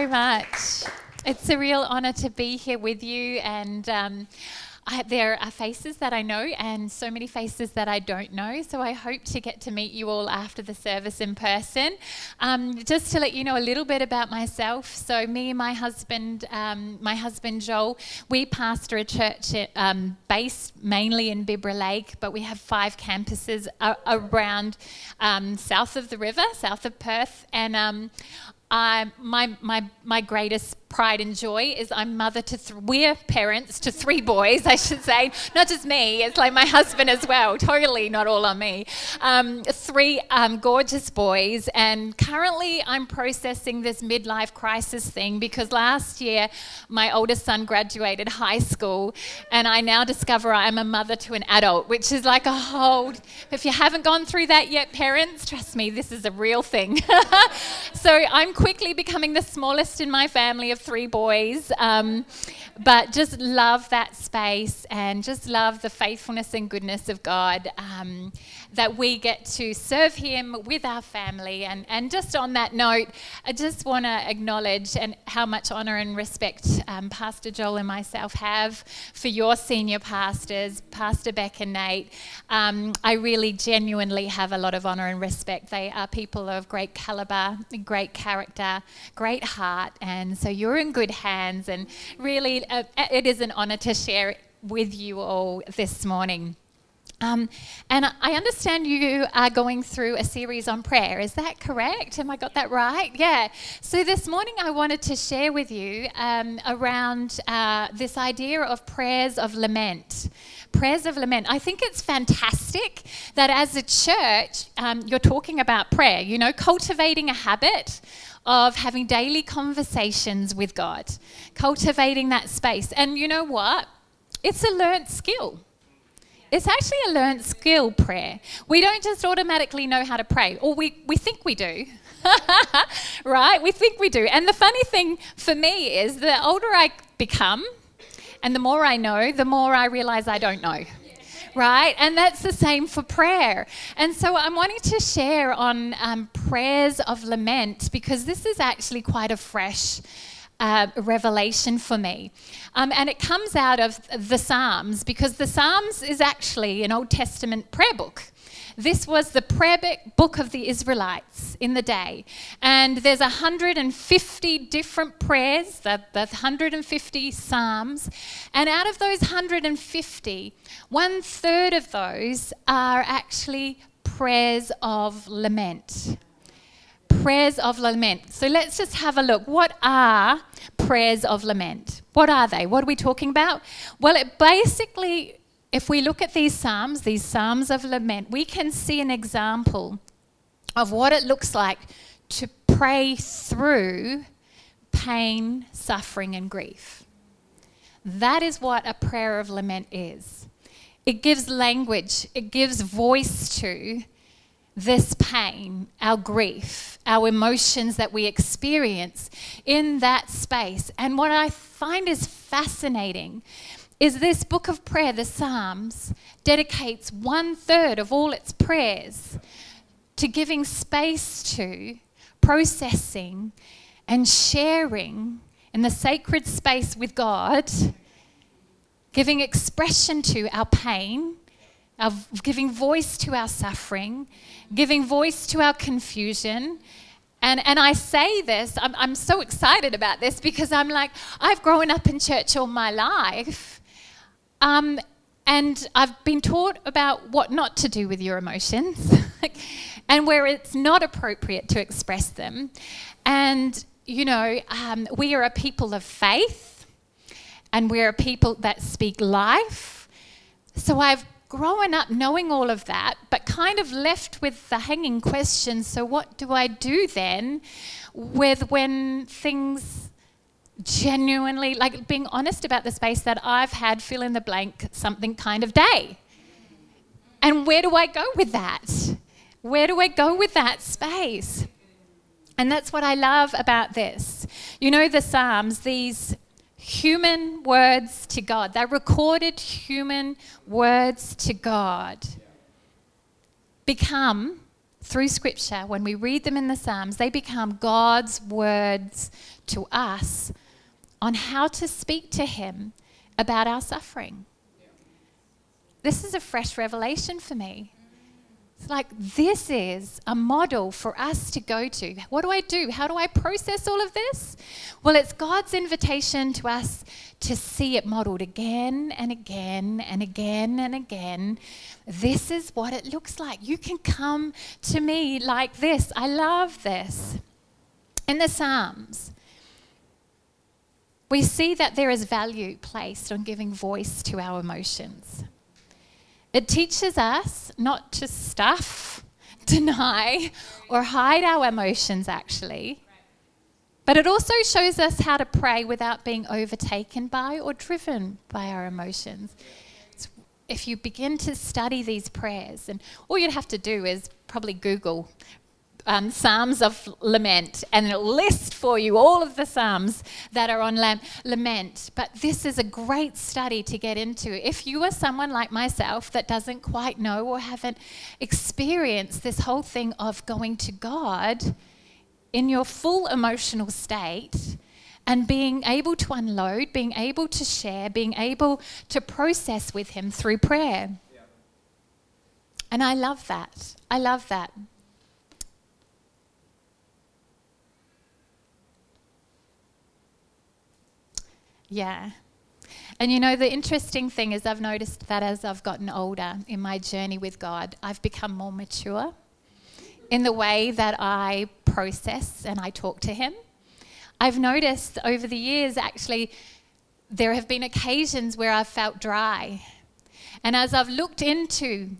so much. It's a real honour to be here with you, and um, I, there are faces that I know and so many faces that I don't know. So I hope to get to meet you all after the service in person. Um, just to let you know a little bit about myself. So me and my husband, um, my husband Joel, we pastor a church um, based mainly in Bibra Lake, but we have five campuses around um, south of the river, south of Perth, and um, I, my, my, my greatest pride and joy is I'm mother to th- we're parents to three boys, I should say. Not just me, it's like my husband as well. Totally not all on me. Um, three um, gorgeous boys, and currently I'm processing this midlife crisis thing because last year my oldest son graduated high school, and I now discover I'm a mother to an adult, which is like a whole. If you haven't gone through that yet, parents, trust me, this is a real thing. so I'm quickly becoming the smallest in my family of three boys. Um, but just love that space and just love the faithfulness and goodness of God um, that we get to serve Him with our family. And, and just on that note, I just want to acknowledge and how much honor and respect um, Pastor Joel and myself have for your senior pastors, Pastor Beck and Nate. Um, I really genuinely have a lot of honor and respect. They are people of great caliber, great character, great heart. And so you're in good hands. And really, uh, it is an honor to share with you all this morning. Um, and I understand you are going through a series on prayer. Is that correct? Am I got that right? Yeah. So this morning I wanted to share with you um, around uh, this idea of prayers of lament. Prayers of lament. I think it's fantastic that as a church um, you're talking about prayer. You know, cultivating a habit of having daily conversations with God, cultivating that space. And you know what? It's a learnt skill. It's actually a learnt skill, prayer. We don't just automatically know how to pray, or we, we think we do. right? We think we do. And the funny thing for me is the older I become and the more I know, the more I realize I don't know right? And that's the same for prayer. And so I'm wanting to share on um, prayers of lament because this is actually quite a fresh. Uh, revelation for me. Um, and it comes out of the Psalms because the Psalms is actually an Old Testament prayer book. This was the prayer book of the Israelites in the day. And there's 150 different prayers, the, the 150 Psalms. And out of those 150, one third of those are actually prayers of lament. Prayers of lament. So let's just have a look. What are prayers of lament? What are they? What are we talking about? Well, it basically if we look at these Psalms, these Psalms of lament, we can see an example of what it looks like to pray through pain, suffering, and grief. That is what a prayer of lament is. It gives language, it gives voice to this pain, our grief, our emotions that we experience in that space. And what I find is fascinating is this book of prayer, the Psalms, dedicates one third of all its prayers to giving space to, processing, and sharing in the sacred space with God, giving expression to our pain, of giving voice to our suffering, giving voice to our confusion. And, and I say this, I'm, I'm so excited about this because I'm like, I've grown up in church all my life. Um, and I've been taught about what not to do with your emotions and where it's not appropriate to express them. And, you know, um, we are a people of faith and we're a people that speak life. So I've grown up knowing all of that, but kind of left with the hanging question so, what do I do then with when things genuinely, like being honest about the space that I've had fill in the blank something kind of day. And where do I go with that? Where do I go with that space? And that's what I love about this. You know, the Psalms, these human words to God, they're recorded human words to God, become through Scripture, when we read them in the Psalms, they become God's words to us on how to speak to Him about our suffering. This is a fresh revelation for me. It's like this is a model for us to go to. What do I do? How do I process all of this? Well, it's God's invitation to us to see it modeled again and again and again and again. This is what it looks like. You can come to me like this. I love this. In the Psalms, we see that there is value placed on giving voice to our emotions. It teaches us not to stuff, deny, or hide our emotions, actually. But it also shows us how to pray without being overtaken by or driven by our emotions. If you begin to study these prayers, and all you'd have to do is probably Google um, Psalms of Lament, and it'll list for you all of the Psalms that are on lament. But this is a great study to get into. If you are someone like myself that doesn't quite know or haven't experienced this whole thing of going to God in your full emotional state, and being able to unload, being able to share, being able to process with Him through prayer. Yeah. And I love that. I love that. Yeah. And you know, the interesting thing is, I've noticed that as I've gotten older in my journey with God, I've become more mature in the way that I process and I talk to Him. I've noticed over the years, actually, there have been occasions where I've felt dry. And as I've looked into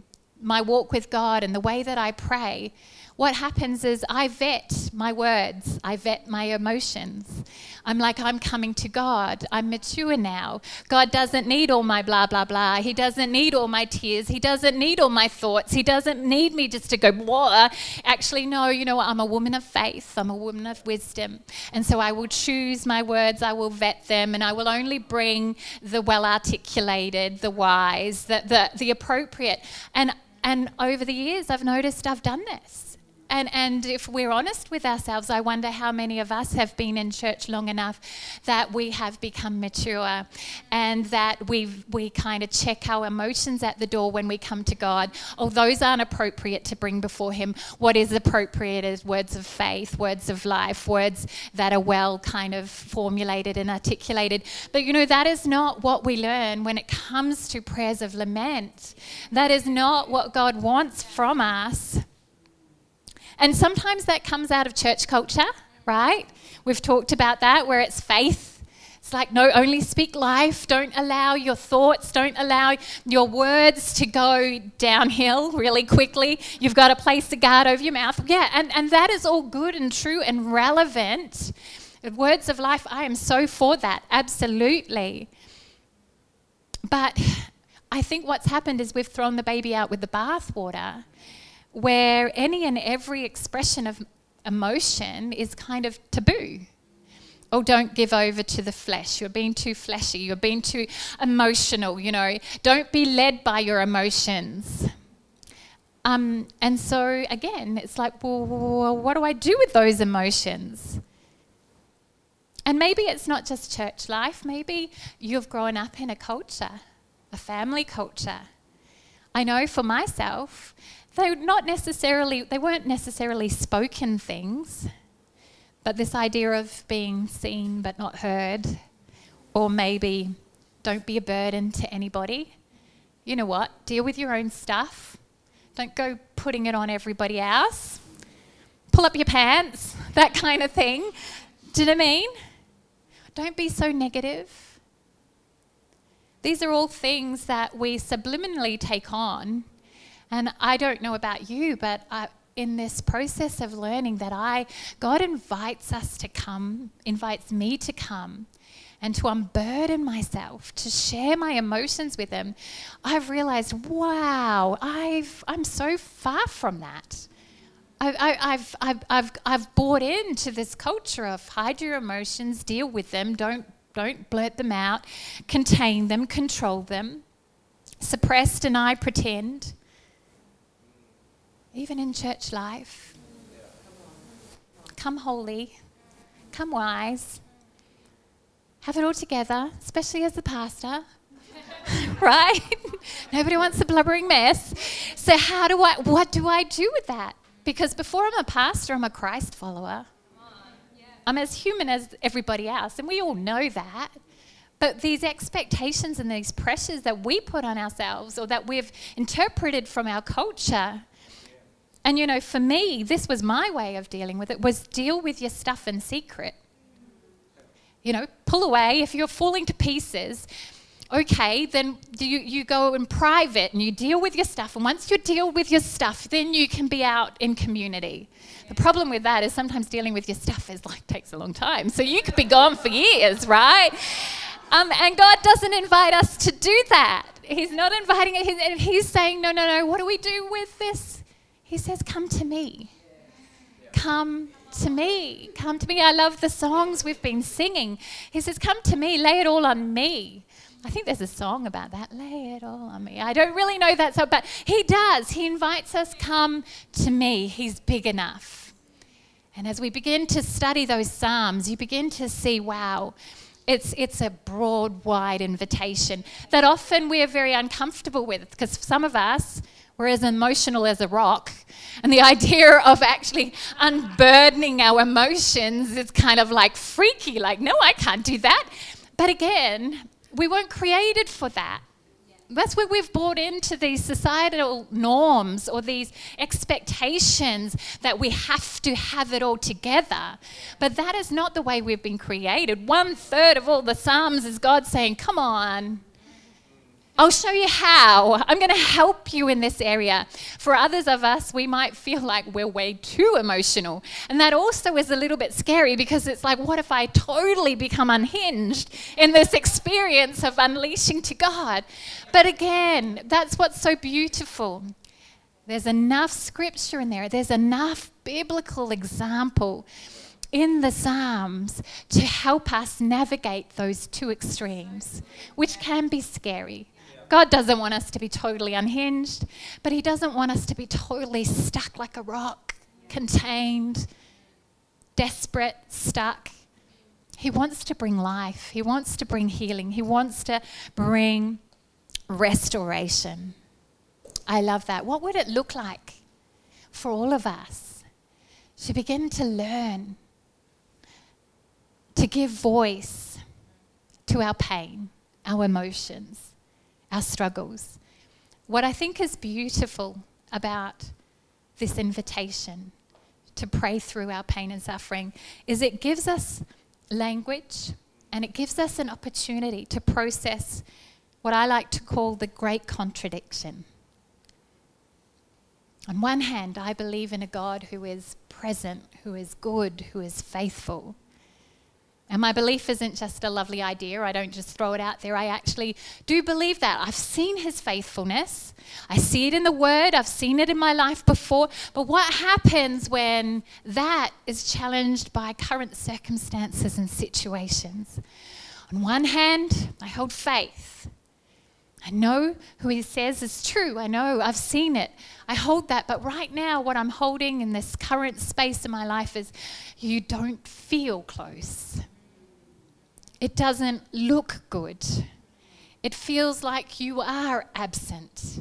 my walk with God and the way that I pray, what happens is I vet my words, I vet my emotions. I'm like, I'm coming to God. I'm mature now. God doesn't need all my blah, blah, blah. He doesn't need all my tears. He doesn't need all my thoughts. He doesn't need me just to go, blah. Actually, no, you know what? I'm a woman of faith. I'm a woman of wisdom. And so I will choose my words, I will vet them, and I will only bring the well articulated, the wise, the, the, the appropriate. And, and over the years, I've noticed I've done this. And, and if we're honest with ourselves, I wonder how many of us have been in church long enough that we have become mature and that we we kind of check our emotions at the door when we come to God. Oh, those aren't appropriate to bring before Him. What is appropriate is words of faith, words of life, words that are well kind of formulated and articulated. But you know, that is not what we learn when it comes to prayers of lament. That is not what God wants from us. And sometimes that comes out of church culture, right? We've talked about that, where it's faith. It's like, no, only speak life. Don't allow your thoughts, don't allow your words to go downhill really quickly. You've got to place the guard over your mouth. Yeah, and, and that is all good and true and relevant. Words of life, I am so for that, absolutely. But I think what's happened is we've thrown the baby out with the bathwater where any and every expression of emotion is kind of taboo. Oh, don't give over to the flesh. You're being too fleshy. You're being too emotional, you know. Don't be led by your emotions. Um, and so, again, it's like, well, what do I do with those emotions? And maybe it's not just church life. Maybe you've grown up in a culture, a family culture. I know for myself, they not necessarily they weren't necessarily spoken things, but this idea of being seen but not heard, or maybe don't be a burden to anybody. You know what? Deal with your own stuff. Don't go putting it on everybody else. Pull up your pants, that kind of thing. Do you know what I mean? Don't be so negative. These are all things that we subliminally take on and I don't know about you, but I, in this process of learning that I, God invites us to come, invites me to come and to unburden myself, to share my emotions with Him, I've realized, wow, I've, I'm so far from that. I, have I've, I've, I've bought into this culture of hide your emotions, deal with them, don't, don't blurt them out, contain them, control them, suppress, deny, pretend. Even in church life. Come holy, come wise, have it all together, especially as the pastor. right? Nobody wants a blubbering mess. So how do I what do I do with that? Because before I'm a pastor, I'm a Christ follower. I'm as human as everybody else, and we all know that. But these expectations and these pressures that we put on ourselves or that we've interpreted from our culture. And you know, for me, this was my way of dealing with it was deal with your stuff in secret. You know, pull away if you're falling to pieces okay, then you, you go in private and you deal with your stuff. And once you deal with your stuff, then you can be out in community. The problem with that is sometimes dealing with your stuff is like takes a long time. So you could be gone for years, right? Um, and God doesn't invite us to do that. He's not inviting it. He's, he's saying, no, no, no. What do we do with this? He says, come to me. Come to me. Come to me. I love the songs we've been singing. He says, Come to me, lay it all on me. I think there's a song about that. Lay it all on me. I don't really know that song, but he does. He invites us, come to me. He's big enough. And as we begin to study those Psalms, you begin to see, wow, it's, it's a broad, wide invitation that often we're very uncomfortable with because some of us, we're as emotional as a rock. And the idea of actually unburdening our emotions is kind of like freaky, like, no, I can't do that. But again, we weren't created for that. That's where we've bought into these societal norms or these expectations that we have to have it all together. But that is not the way we've been created. One third of all the Psalms is God saying, Come on, I'll show you how. I'm going to help you in this area. For others of us, we might feel like we're way too emotional. And that also is a little bit scary because it's like, what if I totally become unhinged in this experience of unleashing to God? But again, that's what's so beautiful. There's enough scripture in there, there's enough biblical example in the Psalms to help us navigate those two extremes, which can be scary. God doesn't want us to be totally unhinged, but He doesn't want us to be totally stuck like a rock, contained, desperate, stuck. He wants to bring life, He wants to bring healing, He wants to bring restoration. I love that. What would it look like for all of us to begin to learn to give voice to our pain, our emotions? Our struggles. What I think is beautiful about this invitation to pray through our pain and suffering is it gives us language and it gives us an opportunity to process what I like to call the great contradiction. On one hand, I believe in a God who is present, who is good, who is faithful. And my belief isn't just a lovely idea. I don't just throw it out there. I actually do believe that. I've seen his faithfulness. I see it in the word. I've seen it in my life before. But what happens when that is challenged by current circumstances and situations? On one hand, I hold faith. I know who he says is true. I know I've seen it. I hold that. But right now, what I'm holding in this current space in my life is you don't feel close. It doesn't look good. It feels like you are absent.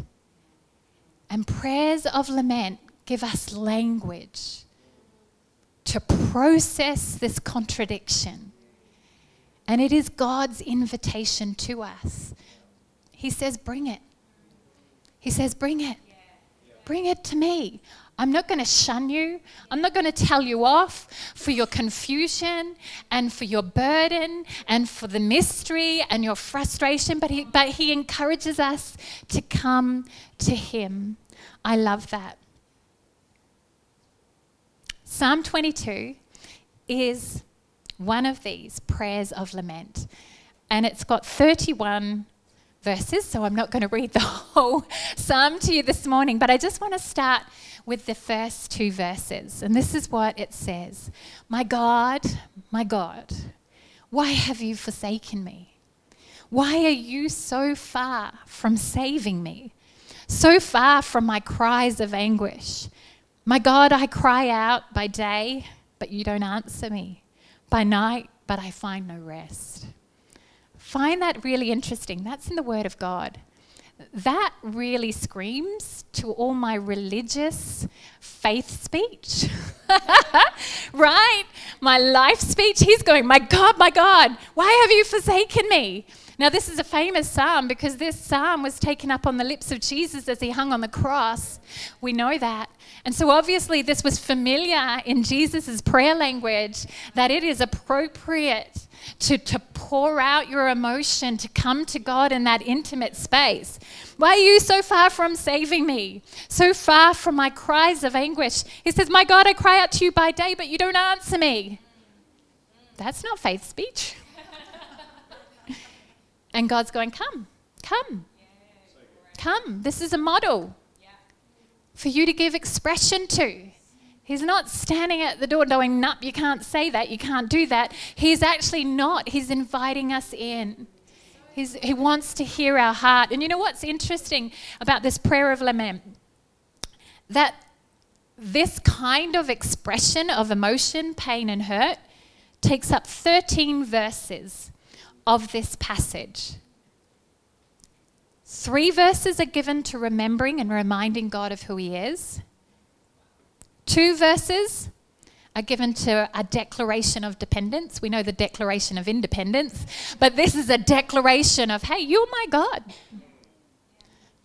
And prayers of lament give us language to process this contradiction. And it is God's invitation to us. He says, Bring it. He says, Bring it. Bring it to me. I'm not going to shun you. I'm not going to tell you off for your confusion and for your burden and for the mystery and your frustration, but he, but he encourages us to come to Him. I love that. Psalm 22 is one of these prayers of lament, and it's got 31 verses, so I'm not going to read the whole psalm to you this morning, but I just want to start with the first two verses. And this is what it says My God, my God, why have you forsaken me? Why are you so far from saving me? So far from my cries of anguish? My God, I cry out by day, but you don't answer me. By night, but I find no rest. Find that really interesting. That's in the Word of God. That really screams to all my religious faith speech, right? My life speech. He's going, My God, my God, why have you forsaken me? Now, this is a famous psalm because this psalm was taken up on the lips of Jesus as he hung on the cross. We know that. And so, obviously, this was familiar in Jesus' prayer language that it is appropriate to, to pour out your emotion, to come to God in that intimate space. Why are you so far from saving me? So far from my cries of anguish? He says, My God, I cry out to you by day, but you don't answer me. That's not faith speech. And God's going, Come, come, come. This is a model for you to give expression to. He's not standing at the door going, Nope, you can't say that, you can't do that. He's actually not. He's inviting us in. He's, he wants to hear our heart. And you know what's interesting about this prayer of lament? That this kind of expression of emotion, pain, and hurt takes up 13 verses of this passage. Three verses are given to remembering and reminding God of who He is. Two verses are given to a declaration of dependence. We know the declaration of independence, but this is a declaration of, hey, you're my God.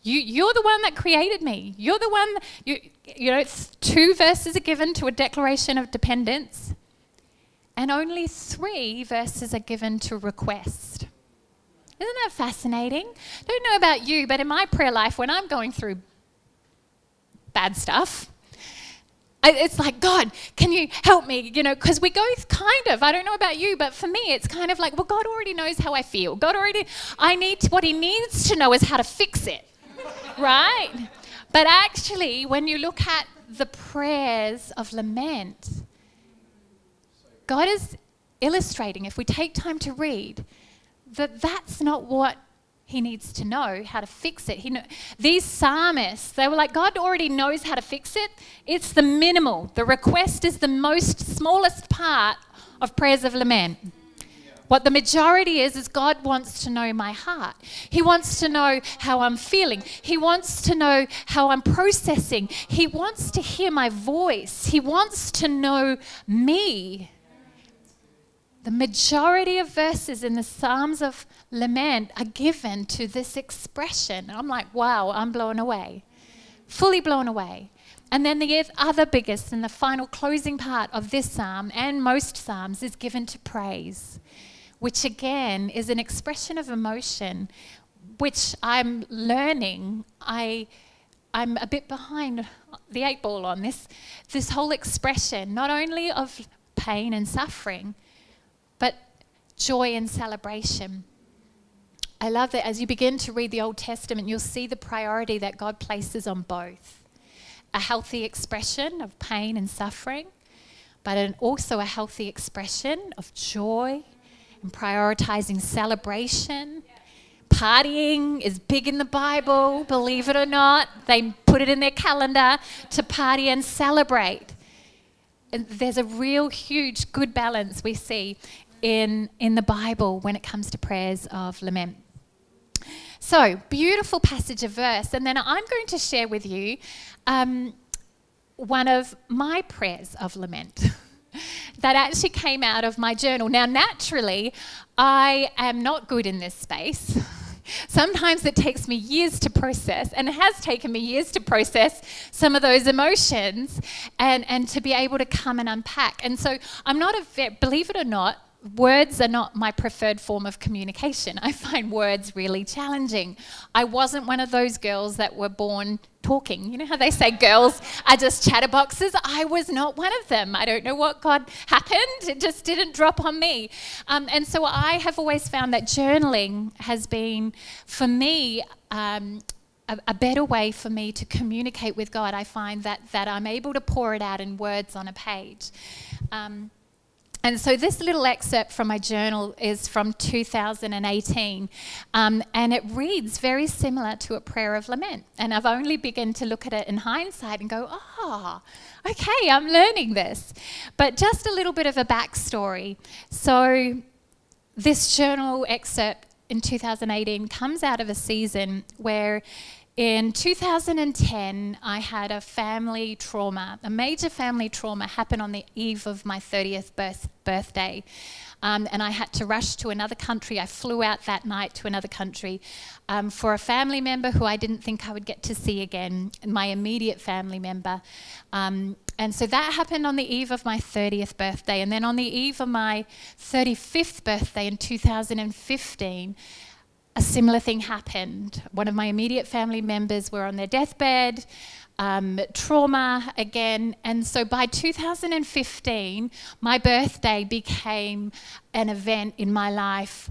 You, you're the one that created me. You're the one, you, you know, two verses are given to a declaration of dependence and only three verses are given to request. Isn't that fascinating? Don't know about you, but in my prayer life, when I'm going through bad stuff, it's like, God, can you help me? You know, because we go kind of, I don't know about you, but for me, it's kind of like, well, God already knows how I feel. God already, I need, to, what He needs to know is how to fix it, right? But actually, when you look at the prayers of lament, God is illustrating, if we take time to read, that that's not what he needs to know how to fix it. Know, these psalmists, they were like, God already knows how to fix it. It's the minimal. The request is the most smallest part of prayers of lament. What the majority is, is God wants to know my heart. He wants to know how I'm feeling. He wants to know how I'm processing. He wants to hear my voice. He wants to know me. The majority of verses in the Psalms of Lament are given to this expression. I'm like, wow, I'm blown away. Fully blown away. And then the other biggest and the final closing part of this psalm and most psalms is given to praise, which again is an expression of emotion, which I'm learning. I, I'm a bit behind the eight ball on this. This whole expression, not only of pain and suffering, but joy and celebration. I love that as you begin to read the Old Testament, you'll see the priority that God places on both a healthy expression of pain and suffering, but an, also a healthy expression of joy and prioritizing celebration. Partying is big in the Bible, believe it or not. They put it in their calendar to party and celebrate. And there's a real huge good balance we see in, in the Bible when it comes to prayers of lament. So, beautiful passage of verse. And then I'm going to share with you um, one of my prayers of lament. that actually came out of my journal. Now, naturally, I am not good in this space. Sometimes it takes me years to process, and it has taken me years to process some of those emotions and, and to be able to come and unpack. And so I'm not a, believe it or not, words are not my preferred form of communication. I find words really challenging. I wasn't one of those girls that were born talking. You know how they say girls are just chatterboxes? I was not one of them. I don't know what God happened. It just didn't drop on me. Um, and so I have always found that journaling has been, for me, um, a, better way for me to communicate with God. I find that, that I'm able to pour it out in words on a page. Um, And so, this little excerpt from my journal is from 2018, um, and it reads very similar to a prayer of lament. And I've only begun to look at it in hindsight and go, ah, oh, okay, I'm learning this. But just a little bit of a backstory. So, this journal excerpt in 2018 comes out of a season where in 2010, I had a family trauma, a major family trauma happen on the eve of my 30th birth, birthday. Um, and I had to rush to another country. I flew out that night to another country um, for a family member who I didn't think I would get to see again, my immediate family member. Um, and so that happened on the eve of my 30th birthday. And then on the eve of my 35th birthday in 2015, a similar thing happened. One of my immediate family members were on their deathbed, um, trauma again. And so by 2015, my birthday became an event in my life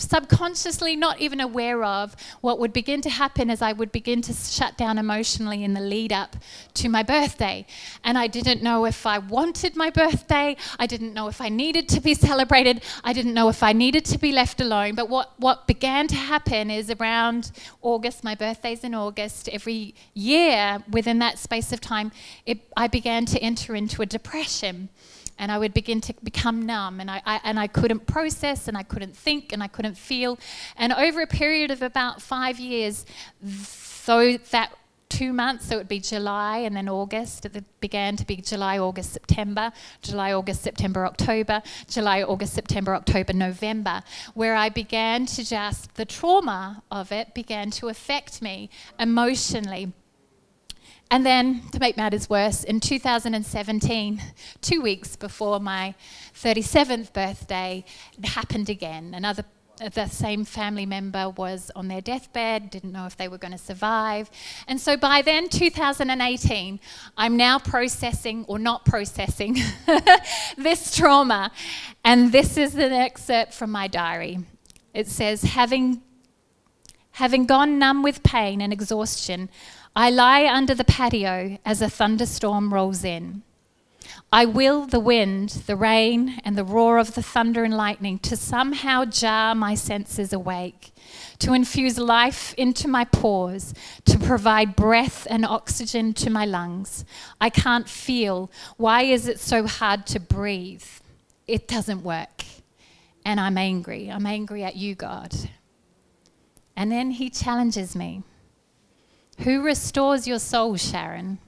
subconsciously not even aware of what would begin to happen as I would begin to shut down emotionally in the lead up to my birthday. And I didn't know if I wanted my birthday. I didn't know if I needed to be celebrated. I didn't know if I needed to be left alone. But what, what began to happen is around August, my birthday's in August, every year within that space of time, it, I began to enter into a depression and I would begin to become numb, and I, I, and I couldn't process, and I couldn't think, and I couldn't feel. And over a period of about five years, so that two months, so it would be July and then August. It began to be July, August, September, July, August, September, October, July, August, September, October, November, where I began to just, the trauma of it began to affect me emotionally. And then, to make matters worse, in 2017, two weeks before my 37th birthday, it happened again. Another the same family member was on their deathbed, didn't know if they were going to survive. And so by then, 2018, I'm now processing or not processing this trauma. And this is an excerpt from my diary. It says, having, having gone numb with pain and exhaustion, I lie under the patio as a thunderstorm rolls in. I will the wind, the rain, and the roar of the thunder and lightning to somehow jar my senses awake, to infuse life into my pores, to provide breath and oxygen to my lungs. I can't feel. Why is it so hard to breathe? It doesn't work. And I'm angry. I'm angry at you, God. And then he challenges me. Who restores your soul, Sharon?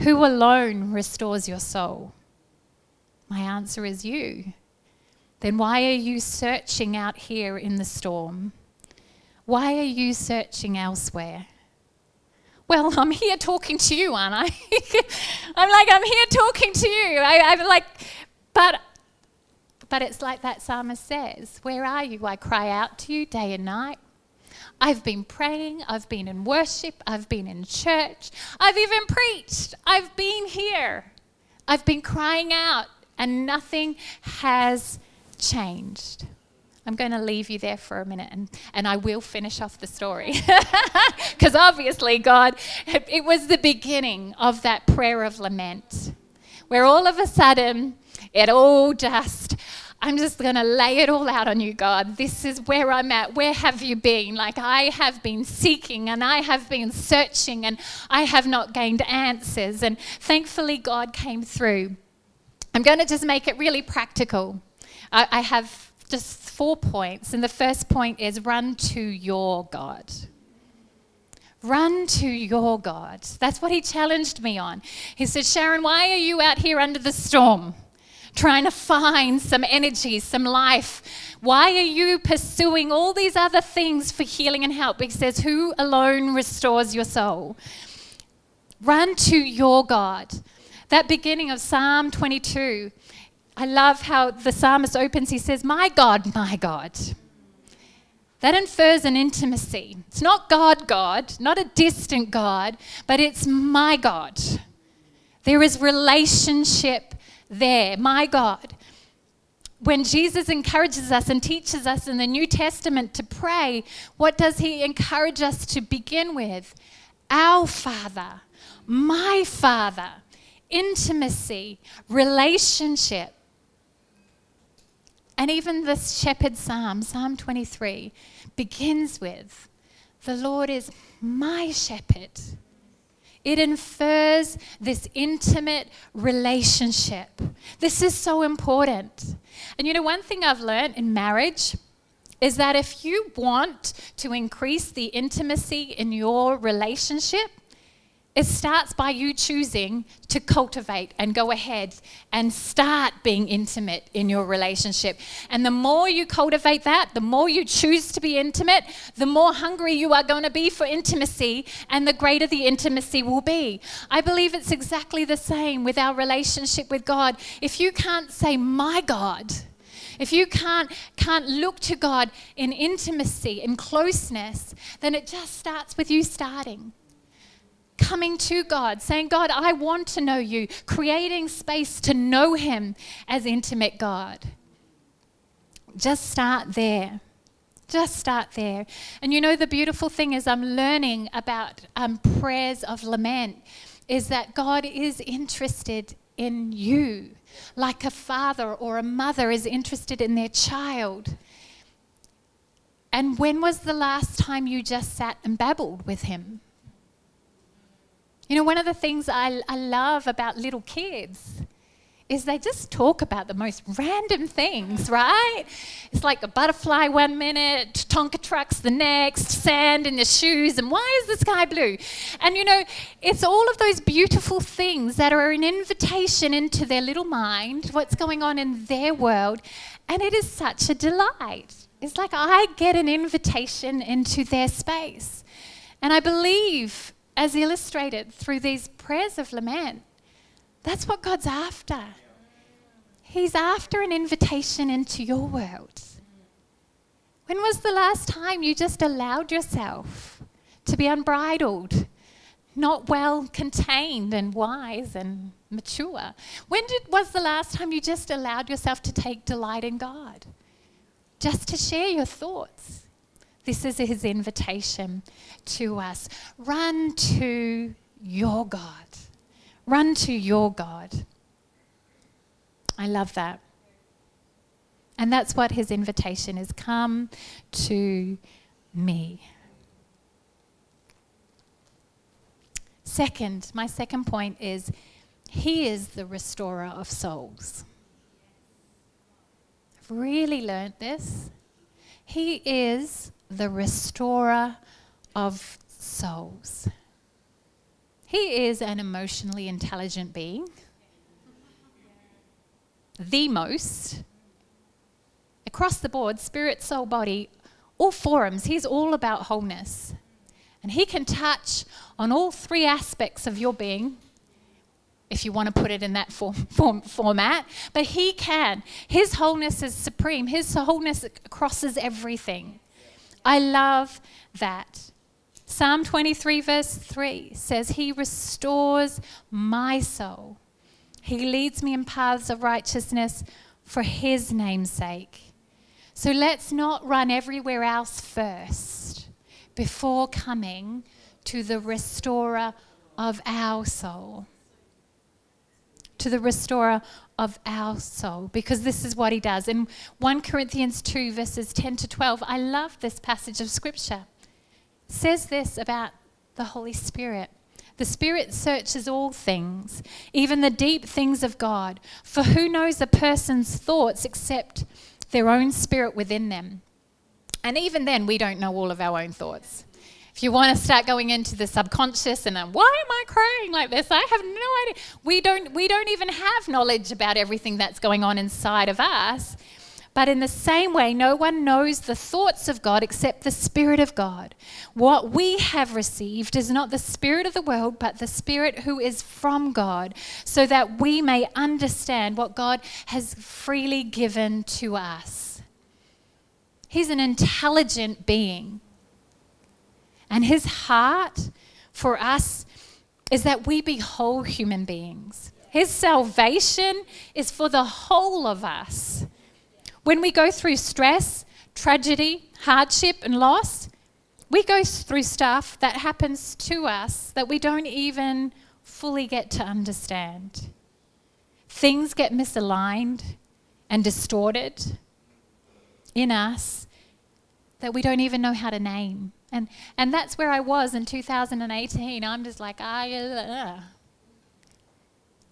Who alone restores your soul? My answer is you. Then why are you searching out here in the storm? Why are you searching elsewhere? Well, I'm here talking to you, aren't I? I'm like, I'm here talking to you. I, am like, but, but it's like that psalmist says, Where are you? I cry out to you day and night. I've been praying, I've been in worship, I've been in church, I've even preached, I've been here, I've been crying out, and nothing has changed. I'm going to leave you there for a minute and, and I will finish off the story. Because obviously, God, it was the beginning of that prayer of lament where all of a sudden it all just I'm just going to lay it all out on you, God. This is where I'm at. Where have you been? Like, I have been seeking and I have been searching and I have not gained answers. And thankfully, God came through. I'm going to just make it really practical. I, I have just four points. And the first point is run to your God. Run to your God. That's what he challenged me on. He said, Sharon, why are you out here under the storm? Trying to find some energy, some life. Why are you pursuing all these other things for healing and help? He says, Who alone restores your soul? Run to your God. That beginning of Psalm 22, I love how the psalmist opens. He says, My God, my God. That infers an intimacy. It's not God, God, not a distant God, but it's my God. There is relationship there, my God. When Jesus encourages us and teaches us in the New Testament to pray, what does he encourage us to begin with? Our Father, my Father, intimacy, relationship. And even the shepherd psalm, Psalm 23, begins with The Lord is my shepherd. It infers this intimate relationship. This is so important. And you know, one thing I've learned in marriage is that if you want to increase the intimacy in your relationship, it starts by you choosing to cultivate and go ahead and start being intimate in your relationship. And the more you cultivate that, the more you choose to be intimate, the more hungry you are going to be for intimacy, and the greater the intimacy will be. I believe it's exactly the same with our relationship with God. If you can't say, My God, if you can't, can't look to God in intimacy in closeness, then it just starts with you starting coming to God, saying, God, I want to know you, creating space to know Him as intimate God. Just start there. Just start there. And you know, the beautiful thing is, I'm learning about um, prayers of lament, is that God is interested in you, like a father or a mother is interested in their child. And when was the last time you just sat and babbled with Him? You know, one of the things I, I love about little kids is they just talk about the most random things, right? It's like a butterfly one minute, Tonka trucks the next, sand in the shoes, and why is the sky blue? And you know, it's all of those beautiful things that are an invitation into their little mind, what's going on in their world, and it is such a delight. It's like I get an invitation into their space. And I believe as illustrated through these prayers of lament. That's what God's after. He's after an invitation into your world. When was the last time you just allowed yourself to be unbridled, not well contained and wise and mature? When did, was the last time you just allowed yourself to take delight in God? Just to share your thoughts this is his invitation to us. Run to your God. Run to your God. I love that. And that's what his invitation is come to me. Second, my second point is he is the restorer of souls. I've really learned this. He is the restorer of souls. He is an emotionally intelligent being, the most. Across the board, spirit, soul, body, all forums, he's all about wholeness. And he can touch on all three aspects of your being, if you want to put it in that form, form, format. But he can. His wholeness is supreme, his wholeness crosses everything. I love that. Psalm 23, verse 3 says, He restores my soul. He leads me in paths of righteousness for His name's sake. So let's not run everywhere else first before coming to the restorer of our soul. To the restorer of our soul because this is what he does. In 1 Corinthians 2, verses 10 to 12, I love this passage of scripture. It says this about the Holy Spirit. The Spirit searches all things, even the deep things of God. For who knows a person's thoughts except their own spirit within them? And even then, we don't know all of our own thoughts. If you want to start going into the subconscious and then, why am I crying like this? I have no idea. We don't, we don't even have knowledge about everything that's going on inside of us. But in the same way, no one knows the thoughts of God except the Spirit of God. What we have received is not the Spirit of the world, but the Spirit who is from God, so that we may understand what God has freely given to us. He's an intelligent being. And his heart for us is that we be whole human beings. His salvation is for the whole of us. When we go through stress, tragedy, hardship, and loss, we go through stuff that happens to us that we don't even fully get to understand. Things get misaligned and distorted in us that we don't even know how to name. And, and that's where I was in 2018. I'm just like, I, uh,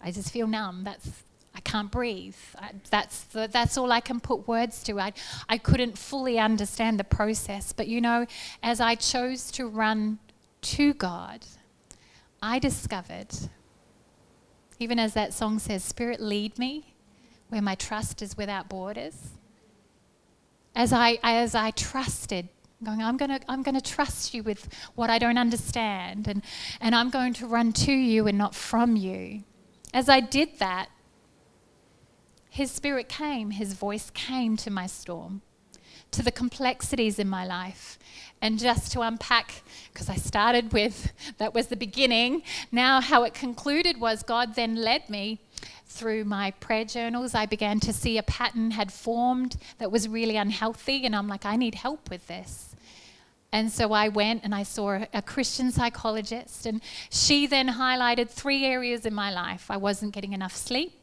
I just feel numb. That's, I can't breathe. I, that's, the, that's all I can put words to. I, I couldn't fully understand the process. But you know, as I chose to run to God, I discovered, even as that song says, Spirit, lead me where my trust is without borders. As I, as I trusted going, I'm going to I'm going to trust you with what I don't understand, and, and I'm going to run to you and not from you. As I did that, his spirit came, his voice came to my storm, to the complexities in my life. And just to unpack, because I started with that was the beginning, now how it concluded was God then led me through my prayer journals. I began to see a pattern had formed that was really unhealthy, and I'm like, I need help with this. And so I went and I saw a Christian psychologist, and she then highlighted three areas in my life. I wasn't getting enough sleep.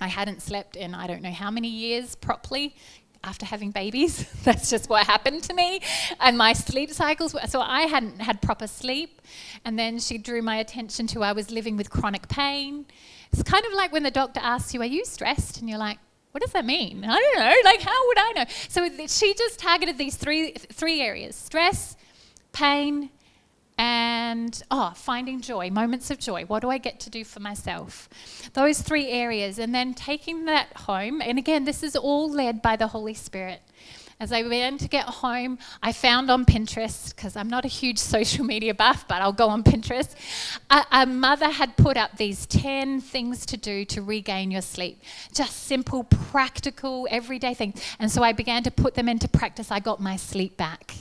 I hadn't slept in I don't know how many years properly after having babies. That's just what happened to me. And my sleep cycles, so I hadn't had proper sleep. And then she drew my attention to I was living with chronic pain. It's kind of like when the doctor asks you, Are you stressed? And you're like, what does that mean? I don't know. Like, how would I know? So she just targeted these three, three areas stress, pain, and oh, finding joy, moments of joy. What do I get to do for myself? Those three areas. And then taking that home. And again, this is all led by the Holy Spirit. As I began to get home, I found on Pinterest, because I'm not a huge social media buff, but I'll go on Pinterest. A, a, mother had put up these 10 things to do to regain your sleep. Just simple, practical, everyday things. And so I began to put them into practice. I got my sleep back.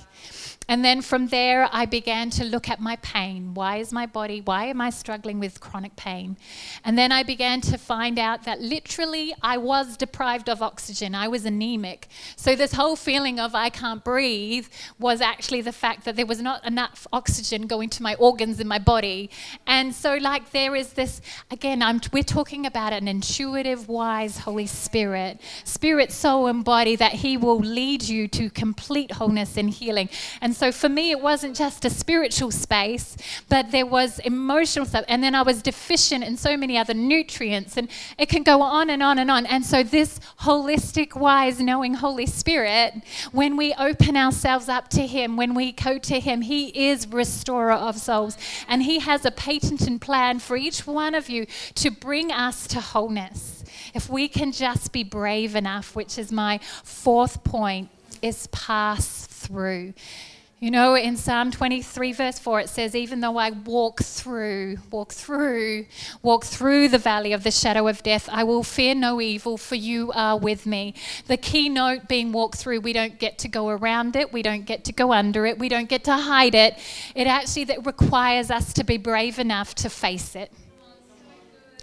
And then from there, I began to look at my pain. Why is my body, why am I struggling with chronic pain? And then I began to find out that literally I was deprived of oxygen. I was anemic. So this whole feeling of I can't breathe was actually the fact that there was not enough oxygen going to my organs in my body. And so, like, there is this, again, I'm, we're talking about an intuitive, wise Holy Spirit, spirit, soul, and body that He will lead you to complete wholeness and healing. And so for me, it wasn't just a spiritual space, but there was emotional stuff. And then I was deficient in so many other nutrients. And it can go on and on and on. And so, this holistic, wise, knowing Holy Spirit, when we open ourselves up to Him, when we go to Him, He is restorer of souls. And He has a patent and plan for each one of you to bring us to wholeness. If we can just be brave enough, which is my fourth point, is pass through. You know, in Psalm 23, verse 4, it says, Even though I walk through, walk through, walk through the valley of the shadow of death, I will fear no evil, for you are with me. The keynote being walk through, we don't get to go around it, we don't get to go under it, we don't get to hide it. It actually that requires us to be brave enough to face it.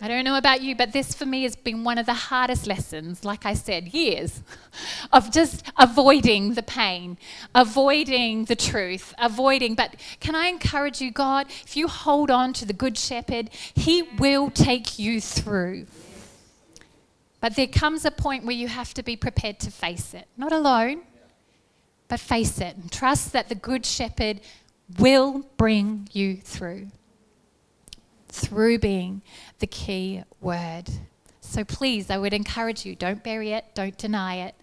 I don't know about you, but this for me has been one of the hardest lessons, like I said, years of just avoiding the pain, avoiding the truth, avoiding. But can I encourage you, God, if you hold on to the Good Shepherd, He will take you through. But there comes a point where you have to be prepared to face it. Not alone, but face it and trust that the Good Shepherd will bring you through through being the key word. So please, I would encourage you don't bury it, don't deny it,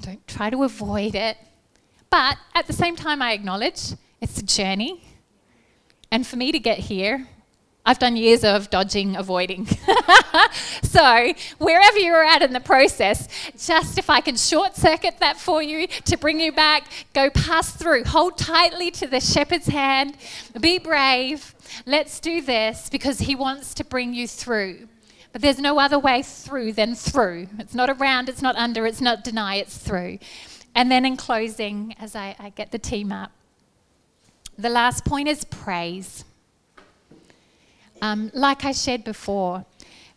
don't try to avoid it. But at the same time, I acknowledge it's a journey. And for me to get here, I've done years of dodging, avoiding. so, wherever you're at in the process, just if I can short circuit that for you to bring you back, go pass through. Hold tightly to the shepherd's hand. Be brave. Let's do this because he wants to bring you through. But there's no other way through than through. It's not around, it's not under, it's not deny, it's through. And then in closing, as I, I get the team up, the last point is praise. Um, like I shared before,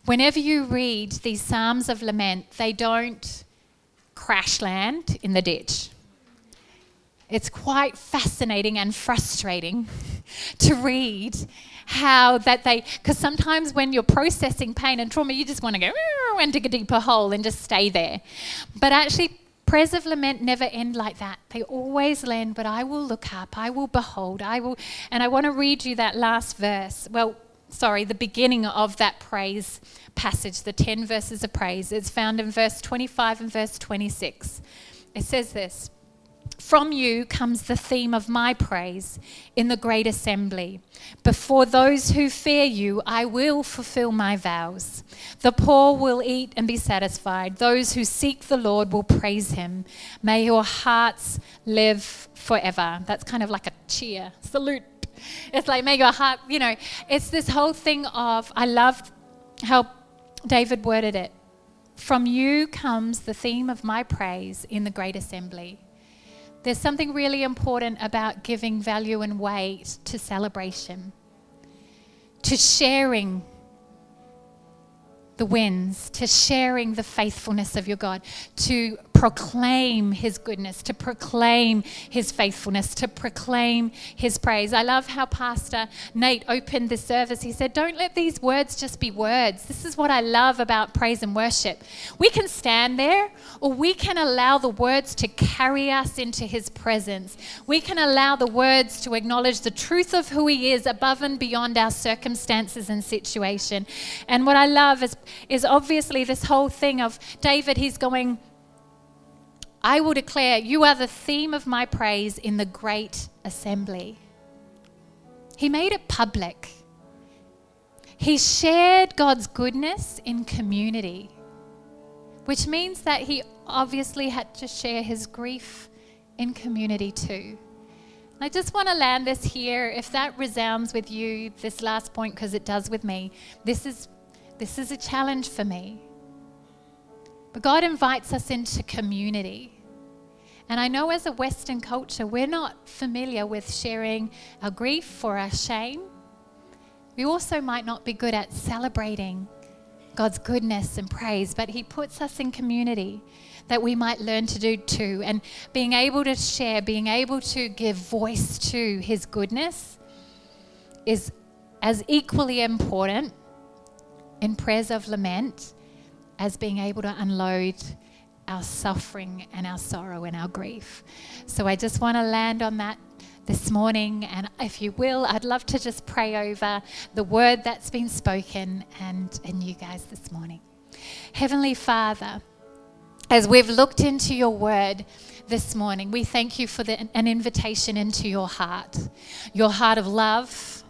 whenever you read these Psalms of Lament, they don't crash land in the ditch. It's quite fascinating and frustrating to read how that they, because sometimes when you're processing pain and trauma, you just want to go and dig a deeper hole and just stay there. But actually, prayers of lament never end like that. They always end, but I will look up, I will behold, I will. And I want to read you that last verse. Well, sorry, the beginning of that praise passage, the 10 verses of praise. It's found in verse 25 and verse 26. It says this From you comes the theme of my praise in the great assembly. Before those who fear you, I will fulfill my vows. The poor will eat and be satisfied. Those who seek the Lord will praise him. May your hearts live forever. That's kind of like a cheer, salute. It's like, may your heart, you know, it's this whole thing of, I love how David worded it. From you comes the theme of my praise in the great assembly. There's something really important about giving value and weight to celebration, to sharing the wins, to sharing the faithfulness of your God, to proclaim his goodness, to proclaim his faithfulness, to proclaim his praise. I love how Pastor Nate opened the service. He said, Don't let these words just be words. This is what I love about praise and worship. We can stand there, or we can allow the words to carry us into his presence. We can allow the words to acknowledge the truth of who he is above and beyond our circumstances and situation. And what I love is, is obviously this whole thing of David, he's going, I will declare, You are the theme of my praise in the great assembly. He made it public. He shared God's goodness in community, which means that he obviously had to share his grief in community too. I just want to land this here. If that resounds with you, this last point, because it does with me, this is, this is a challenge for me. But God invites us into community. And I know as a Western culture, we're not familiar with sharing our grief or our shame. We also might not be good at celebrating God's goodness and praise, but He puts us in community that we might learn to do too. And being able to share, being able to give voice to His goodness is as equally important in prayers of lament as being able to unload our suffering and our sorrow and our grief. So I just want to land on that this morning. And if you will, I'd love to just pray over the word that's been spoken and, and you guys this morning. Heavenly Father, as we've looked into your word this morning, we thank you for the, an invitation into your heart, your heart of love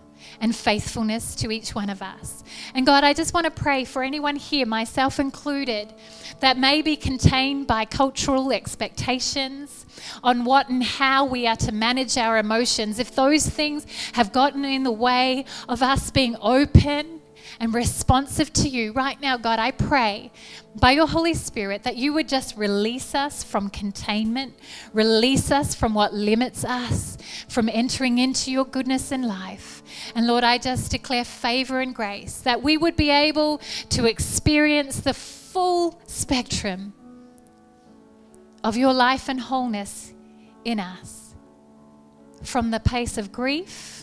and faithfulness to each one of us. And God, I just want to pray for anyone here, myself included, that may be contained by cultural expectations on what and how we are to manage our emotions. If those things have gotten in the way of us being open, and responsive to you right now, God, I pray by your Holy Spirit that you would just release us from containment, release us from what limits us from entering into your goodness in life. And Lord, I just declare favor and grace that we would be able to experience the full spectrum of your life and wholeness in us. From the place of grief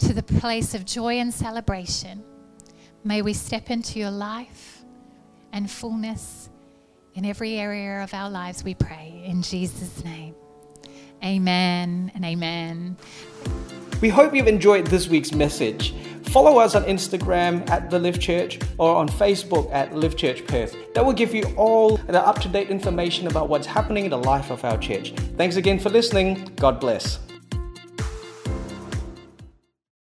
to the place of joy and celebration. May we step into your life and fullness in every area of our lives, we pray. In Jesus' name. Amen and amen. We hope you've enjoyed this week's message. Follow us on Instagram at The Live Church or on Facebook at Live Church Perth. That will give you all the up to date information about what's happening in the life of our church. Thanks again for listening. God bless.